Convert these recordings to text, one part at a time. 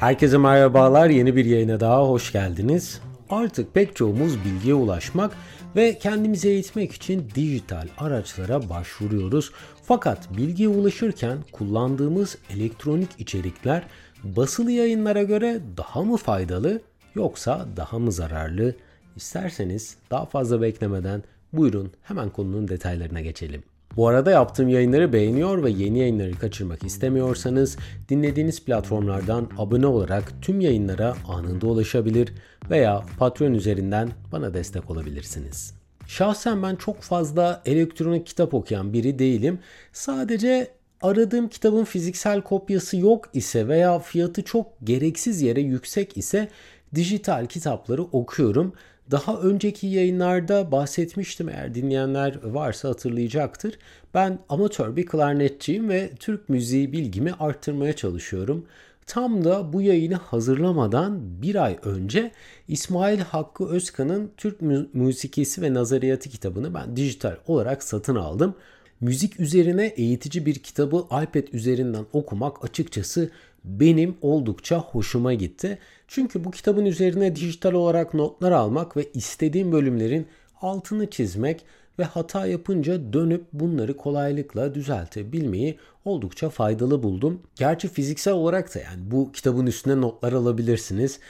Herkese merhabalar. Yeni bir yayına daha hoş geldiniz. Artık pek çoğumuz bilgiye ulaşmak ve kendimizi eğitmek için dijital araçlara başvuruyoruz. Fakat bilgiye ulaşırken kullandığımız elektronik içerikler basılı yayınlara göre daha mı faydalı yoksa daha mı zararlı? İsterseniz daha fazla beklemeden buyurun hemen konunun detaylarına geçelim. Bu arada yaptığım yayınları beğeniyor ve yeni yayınları kaçırmak istemiyorsanız dinlediğiniz platformlardan abone olarak tüm yayınlara anında ulaşabilir veya Patreon üzerinden bana destek olabilirsiniz. Şahsen ben çok fazla elektronik kitap okuyan biri değilim. Sadece aradığım kitabın fiziksel kopyası yok ise veya fiyatı çok gereksiz yere yüksek ise dijital kitapları okuyorum. Daha önceki yayınlarda bahsetmiştim eğer dinleyenler varsa hatırlayacaktır. Ben amatör bir klarnetçiyim ve Türk müziği bilgimi arttırmaya çalışıyorum. Tam da bu yayını hazırlamadan bir ay önce İsmail Hakkı Özkan'ın Türk Müzikisi ve Nazariyatı kitabını ben dijital olarak satın aldım. Müzik üzerine eğitici bir kitabı iPad üzerinden okumak açıkçası benim oldukça hoşuma gitti. Çünkü bu kitabın üzerine dijital olarak notlar almak ve istediğim bölümlerin altını çizmek ve hata yapınca dönüp bunları kolaylıkla düzeltebilmeyi oldukça faydalı buldum. Gerçi fiziksel olarak da yani bu kitabın üstüne notlar alabilirsiniz.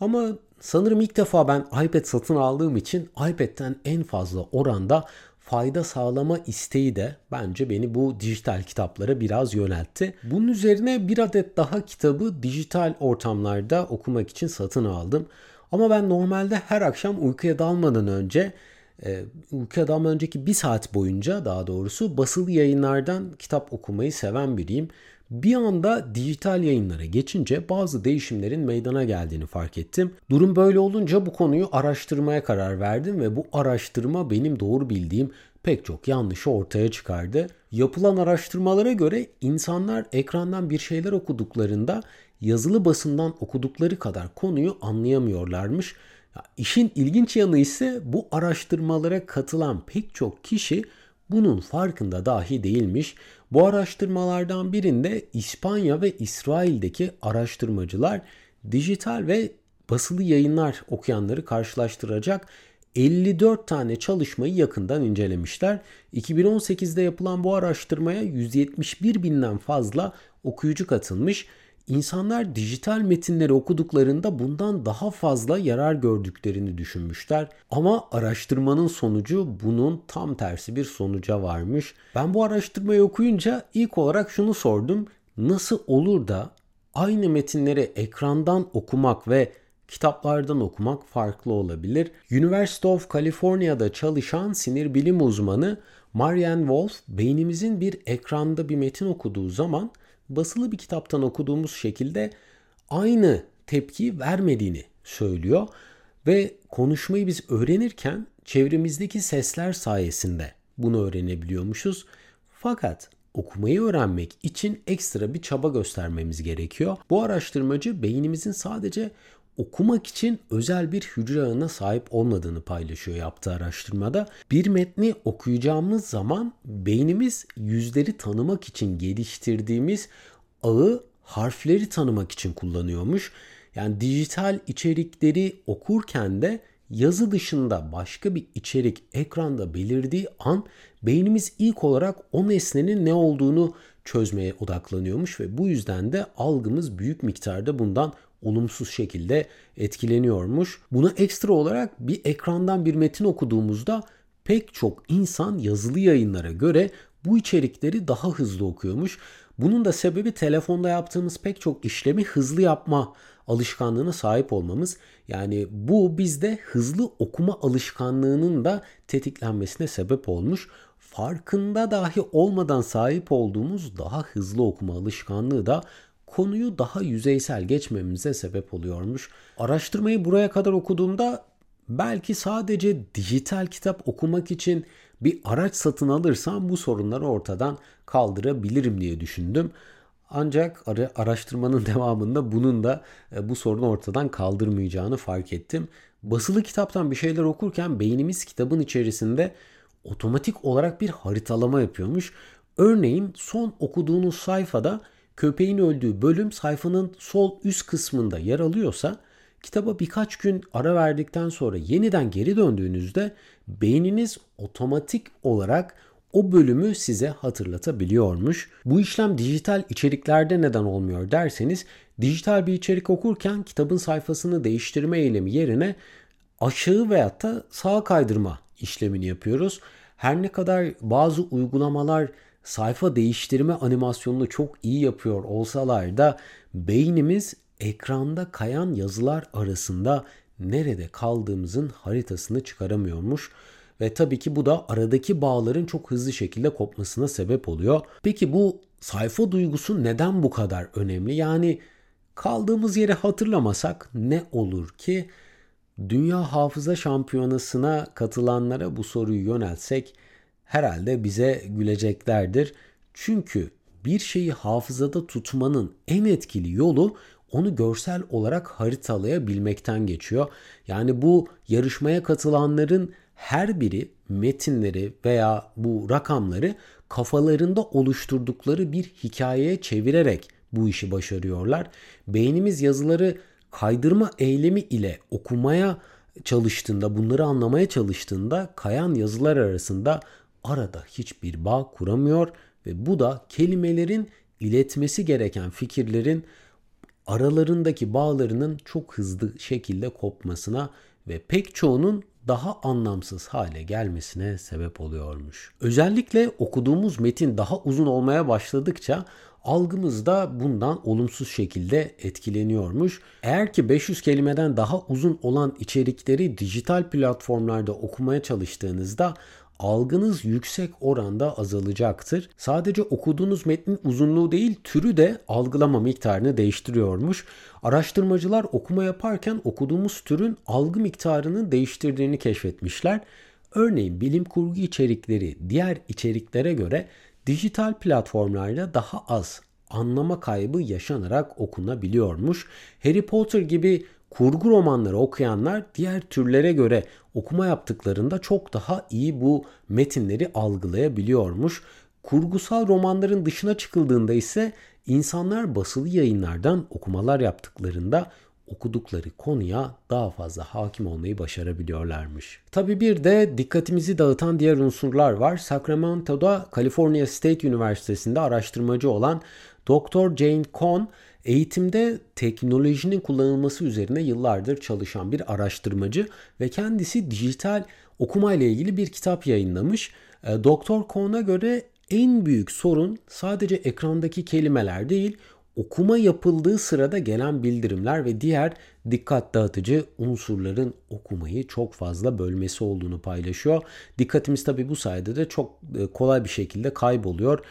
Ama sanırım ilk defa ben iPad satın aldığım için iPad'den en fazla oranda fayda sağlama isteği de bence beni bu dijital kitaplara biraz yöneltti. Bunun üzerine bir adet daha kitabı dijital ortamlarda okumak için satın aldım. Ama ben normalde her akşam uykuya dalmadan önce e, uykuya dalmadan önceki bir saat boyunca daha doğrusu basılı yayınlardan kitap okumayı seven biriyim. Bir anda dijital yayınlara geçince bazı değişimlerin meydana geldiğini fark ettim. Durum böyle olunca bu konuyu araştırmaya karar verdim ve bu araştırma benim doğru bildiğim pek çok yanlışı ortaya çıkardı. Yapılan araştırmalara göre insanlar ekrandan bir şeyler okuduklarında yazılı basından okudukları kadar konuyu anlayamıyorlarmış. Ya işin ilginç yanı ise bu araştırmalara katılan pek çok kişi bunun farkında dahi değilmiş. Bu araştırmalardan birinde İspanya ve İsrail'deki araştırmacılar dijital ve basılı yayınlar okuyanları karşılaştıracak 54 tane çalışmayı yakından incelemişler. 2018'de yapılan bu araştırmaya 171 binden fazla okuyucu katılmış. İnsanlar dijital metinleri okuduklarında bundan daha fazla yarar gördüklerini düşünmüşler. Ama araştırmanın sonucu bunun tam tersi bir sonuca varmış. Ben bu araştırmayı okuyunca ilk olarak şunu sordum. Nasıl olur da aynı metinleri ekrandan okumak ve kitaplardan okumak farklı olabilir. University of California'da çalışan sinir bilim uzmanı Marianne Wolf beynimizin bir ekranda bir metin okuduğu zaman basılı bir kitaptan okuduğumuz şekilde aynı tepki vermediğini söylüyor ve konuşmayı biz öğrenirken çevremizdeki sesler sayesinde bunu öğrenebiliyormuşuz. Fakat okumayı öğrenmek için ekstra bir çaba göstermemiz gerekiyor. Bu araştırmacı beynimizin sadece okumak için özel bir hücre ağına sahip olmadığını paylaşıyor yaptığı araştırmada. Bir metni okuyacağımız zaman beynimiz yüzleri tanımak için geliştirdiğimiz ağı harfleri tanımak için kullanıyormuş. Yani dijital içerikleri okurken de yazı dışında başka bir içerik ekranda belirdiği an beynimiz ilk olarak o nesnenin ne olduğunu çözmeye odaklanıyormuş ve bu yüzden de algımız büyük miktarda bundan olumsuz şekilde etkileniyormuş. Buna ekstra olarak bir ekrandan bir metin okuduğumuzda pek çok insan yazılı yayınlara göre bu içerikleri daha hızlı okuyormuş. Bunun da sebebi telefonda yaptığımız pek çok işlemi hızlı yapma alışkanlığına sahip olmamız. Yani bu bizde hızlı okuma alışkanlığının da tetiklenmesine sebep olmuş. Farkında dahi olmadan sahip olduğumuz daha hızlı okuma alışkanlığı da konuyu daha yüzeysel geçmemize sebep oluyormuş. Araştırmayı buraya kadar okuduğumda belki sadece dijital kitap okumak için bir araç satın alırsam bu sorunları ortadan kaldırabilirim diye düşündüm. Ancak araştırmanın devamında bunun da e, bu sorunu ortadan kaldırmayacağını fark ettim. Basılı kitaptan bir şeyler okurken beynimiz kitabın içerisinde otomatik olarak bir haritalama yapıyormuş. Örneğin son okuduğunuz sayfada köpeğin öldüğü bölüm sayfanın sol üst kısmında yer alıyorsa kitaba birkaç gün ara verdikten sonra yeniden geri döndüğünüzde beyniniz otomatik olarak o bölümü size hatırlatabiliyormuş. Bu işlem dijital içeriklerde neden olmuyor derseniz dijital bir içerik okurken kitabın sayfasını değiştirme eylemi yerine aşağı veyahut da sağa kaydırma işlemini yapıyoruz. Her ne kadar bazı uygulamalar sayfa değiştirme animasyonunu çok iyi yapıyor olsalar da beynimiz ekranda kayan yazılar arasında nerede kaldığımızın haritasını çıkaramıyormuş. Ve tabii ki bu da aradaki bağların çok hızlı şekilde kopmasına sebep oluyor. Peki bu sayfa duygusu neden bu kadar önemli? Yani kaldığımız yeri hatırlamasak ne olur ki? Dünya Hafıza Şampiyonası'na katılanlara bu soruyu yöneltsek herhalde bize güleceklerdir. Çünkü bir şeyi hafızada tutmanın en etkili yolu onu görsel olarak haritalayabilmekten geçiyor. Yani bu yarışmaya katılanların her biri metinleri veya bu rakamları kafalarında oluşturdukları bir hikayeye çevirerek bu işi başarıyorlar. Beynimiz yazıları kaydırma eylemi ile okumaya çalıştığında, bunları anlamaya çalıştığında kayan yazılar arasında arada hiçbir bağ kuramıyor ve bu da kelimelerin iletmesi gereken fikirlerin aralarındaki bağlarının çok hızlı şekilde kopmasına ve pek çoğunun daha anlamsız hale gelmesine sebep oluyormuş. Özellikle okuduğumuz metin daha uzun olmaya başladıkça algımız da bundan olumsuz şekilde etkileniyormuş. Eğer ki 500 kelimeden daha uzun olan içerikleri dijital platformlarda okumaya çalıştığınızda algınız yüksek oranda azalacaktır. Sadece okuduğunuz metnin uzunluğu değil türü de algılama miktarını değiştiriyormuş. Araştırmacılar okuma yaparken okuduğumuz türün algı miktarının değiştirdiğini keşfetmişler. Örneğin bilim kurgu içerikleri diğer içeriklere göre dijital platformlarda daha az anlama kaybı yaşanarak okunabiliyormuş. Harry Potter gibi kurgu romanları okuyanlar diğer türlere göre okuma yaptıklarında çok daha iyi bu metinleri algılayabiliyormuş. Kurgusal romanların dışına çıkıldığında ise insanlar basılı yayınlardan okumalar yaptıklarında okudukları konuya daha fazla hakim olmayı başarabiliyorlarmış. Tabi bir de dikkatimizi dağıtan diğer unsurlar var. Sacramento'da California State Üniversitesi'nde araştırmacı olan Dr. Jane Cohn eğitimde teknolojinin kullanılması üzerine yıllardır çalışan bir araştırmacı ve kendisi dijital okuma ile ilgili bir kitap yayınlamış. E, Dr. Cohn'a göre en büyük sorun sadece ekrandaki kelimeler değil, okuma yapıldığı sırada gelen bildirimler ve diğer dikkat dağıtıcı unsurların okumayı çok fazla bölmesi olduğunu paylaşıyor. Dikkatimiz tabi bu sayede de çok e, kolay bir şekilde kayboluyor.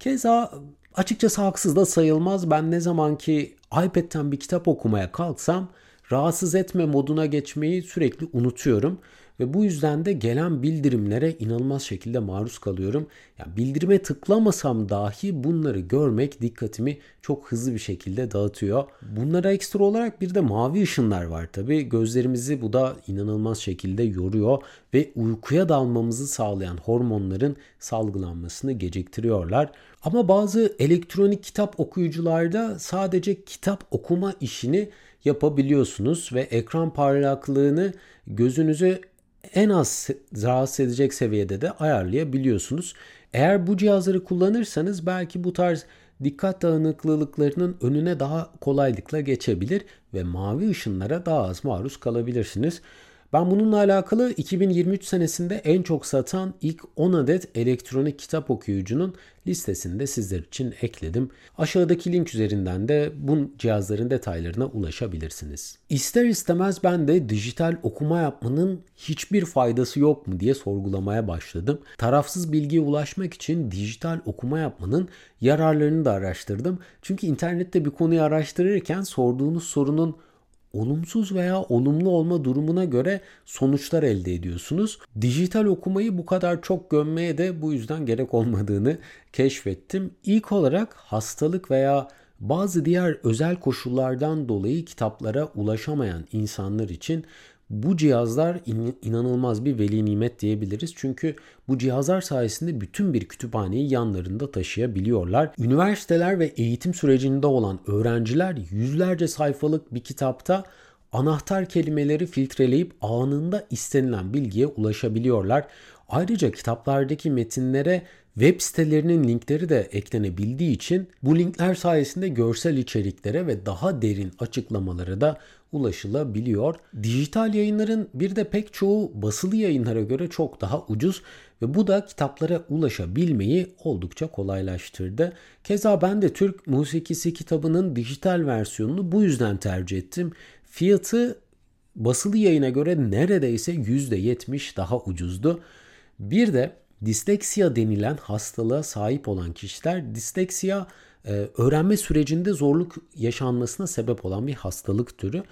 Keza açıkçası haksız da sayılmaz. Ben ne zaman ki iPad'ten bir kitap okumaya kalksam rahatsız etme moduna geçmeyi sürekli unutuyorum. Ve bu yüzden de gelen bildirimlere inanılmaz şekilde maruz kalıyorum. Yani bildirime tıklamasam dahi bunları görmek dikkatimi çok hızlı bir şekilde dağıtıyor. Bunlara ekstra olarak bir de mavi ışınlar var tabi. Gözlerimizi bu da inanılmaz şekilde yoruyor ve uykuya dalmamızı sağlayan hormonların salgılanmasını geciktiriyorlar. Ama bazı elektronik kitap okuyucularda sadece kitap okuma işini yapabiliyorsunuz ve ekran parlaklığını gözünüzü en az rahatsız edecek seviyede de ayarlayabiliyorsunuz. Eğer bu cihazları kullanırsanız belki bu tarz dikkat dağınıklılıklarının önüne daha kolaylıkla geçebilir ve mavi ışınlara daha az maruz kalabilirsiniz. Ben bununla alakalı 2023 senesinde en çok satan ilk 10 adet elektronik kitap okuyucunun listesini de sizler için ekledim. Aşağıdaki link üzerinden de bu cihazların detaylarına ulaşabilirsiniz. İster istemez ben de dijital okuma yapmanın hiçbir faydası yok mu diye sorgulamaya başladım. Tarafsız bilgiye ulaşmak için dijital okuma yapmanın yararlarını da araştırdım. Çünkü internette bir konuyu araştırırken sorduğunuz sorunun olumsuz veya olumlu olma durumuna göre sonuçlar elde ediyorsunuz. Dijital okumayı bu kadar çok gömmeye de bu yüzden gerek olmadığını keşfettim. İlk olarak hastalık veya bazı diğer özel koşullardan dolayı kitaplara ulaşamayan insanlar için Bu cihazlar in- inanılmaz bir veli nimet diyebiliriz. Çünkü bu cihazlar sayesinde bütün bir kütüphaneyi yanlarında taşıyabiliyorlar. Üniversiteler ve eğitim sürecinde olan öğrenciler yüzlerce sayfalık bir kitapta anahtar kelimeleri filtreleyip anında istenilen bilgiye ulaşabiliyorlar. Ayrıca kitaplardaki metinlere web sitelerinin linkleri de eklenebildiği için bu linkler sayesinde görsel içeriklere ve daha derin açıklamalara da ulaşılabiliyor. Dijital yayınların bir de pek çoğu basılı yayınlara göre çok daha ucuz ve bu da kitaplara ulaşabilmeyi oldukça kolaylaştırdı. Keza ben de Türk Musikisi kitabının dijital versiyonunu bu yüzden tercih ettim. Fiyatı basılı yayına göre neredeyse %70 daha ucuzdu. Bir de disleksiya denilen hastalığa sahip olan kişiler disleksiya e, öğrenme sürecinde zorluk yaşanmasına sebep olan bir hastalık türü.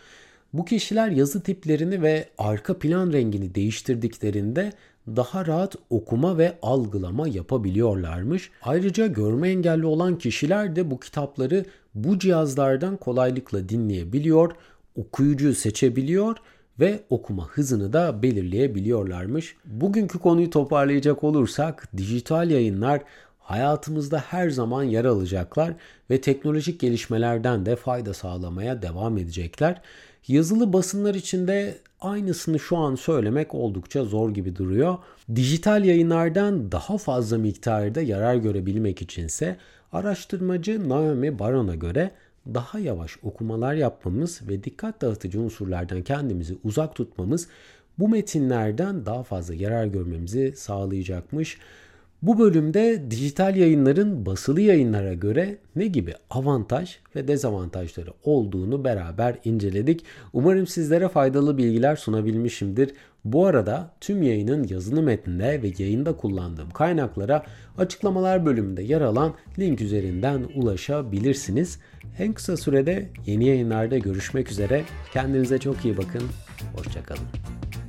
Bu kişiler yazı tiplerini ve arka plan rengini değiştirdiklerinde daha rahat okuma ve algılama yapabiliyorlarmış. Ayrıca görme engelli olan kişiler de bu kitapları bu cihazlardan kolaylıkla dinleyebiliyor, okuyucu seçebiliyor ve okuma hızını da belirleyebiliyorlarmış. Bugünkü konuyu toparlayacak olursak dijital yayınlar hayatımızda her zaman yer alacaklar ve teknolojik gelişmelerden de fayda sağlamaya devam edecekler. Yazılı basınlar içinde aynısını şu an söylemek oldukça zor gibi duruyor. Dijital yayınlardan daha fazla miktarda yarar görebilmek içinse araştırmacı Naomi Baron'a göre daha yavaş okumalar yapmamız ve dikkat dağıtıcı unsurlardan kendimizi uzak tutmamız bu metinlerden daha fazla yarar görmemizi sağlayacakmış. Bu bölümde dijital yayınların basılı yayınlara göre ne gibi avantaj ve dezavantajları olduğunu beraber inceledik. Umarım sizlere faydalı bilgiler sunabilmişimdir. Bu arada tüm yayının yazılı metninde ve yayında kullandığım kaynaklara açıklamalar bölümünde yer alan link üzerinden ulaşabilirsiniz. En kısa sürede yeni yayınlarda görüşmek üzere. Kendinize çok iyi bakın. Hoşçakalın.